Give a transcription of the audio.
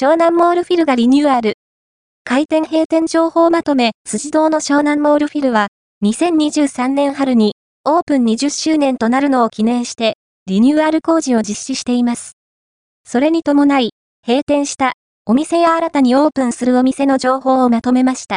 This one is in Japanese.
湘南モールフィルがリニューアル。開店閉店情報まとめ、辻堂の湘南モールフィルは、2023年春にオープン20周年となるのを記念して、リニューアル工事を実施しています。それに伴い、閉店したお店や新たにオープンするお店の情報をまとめました。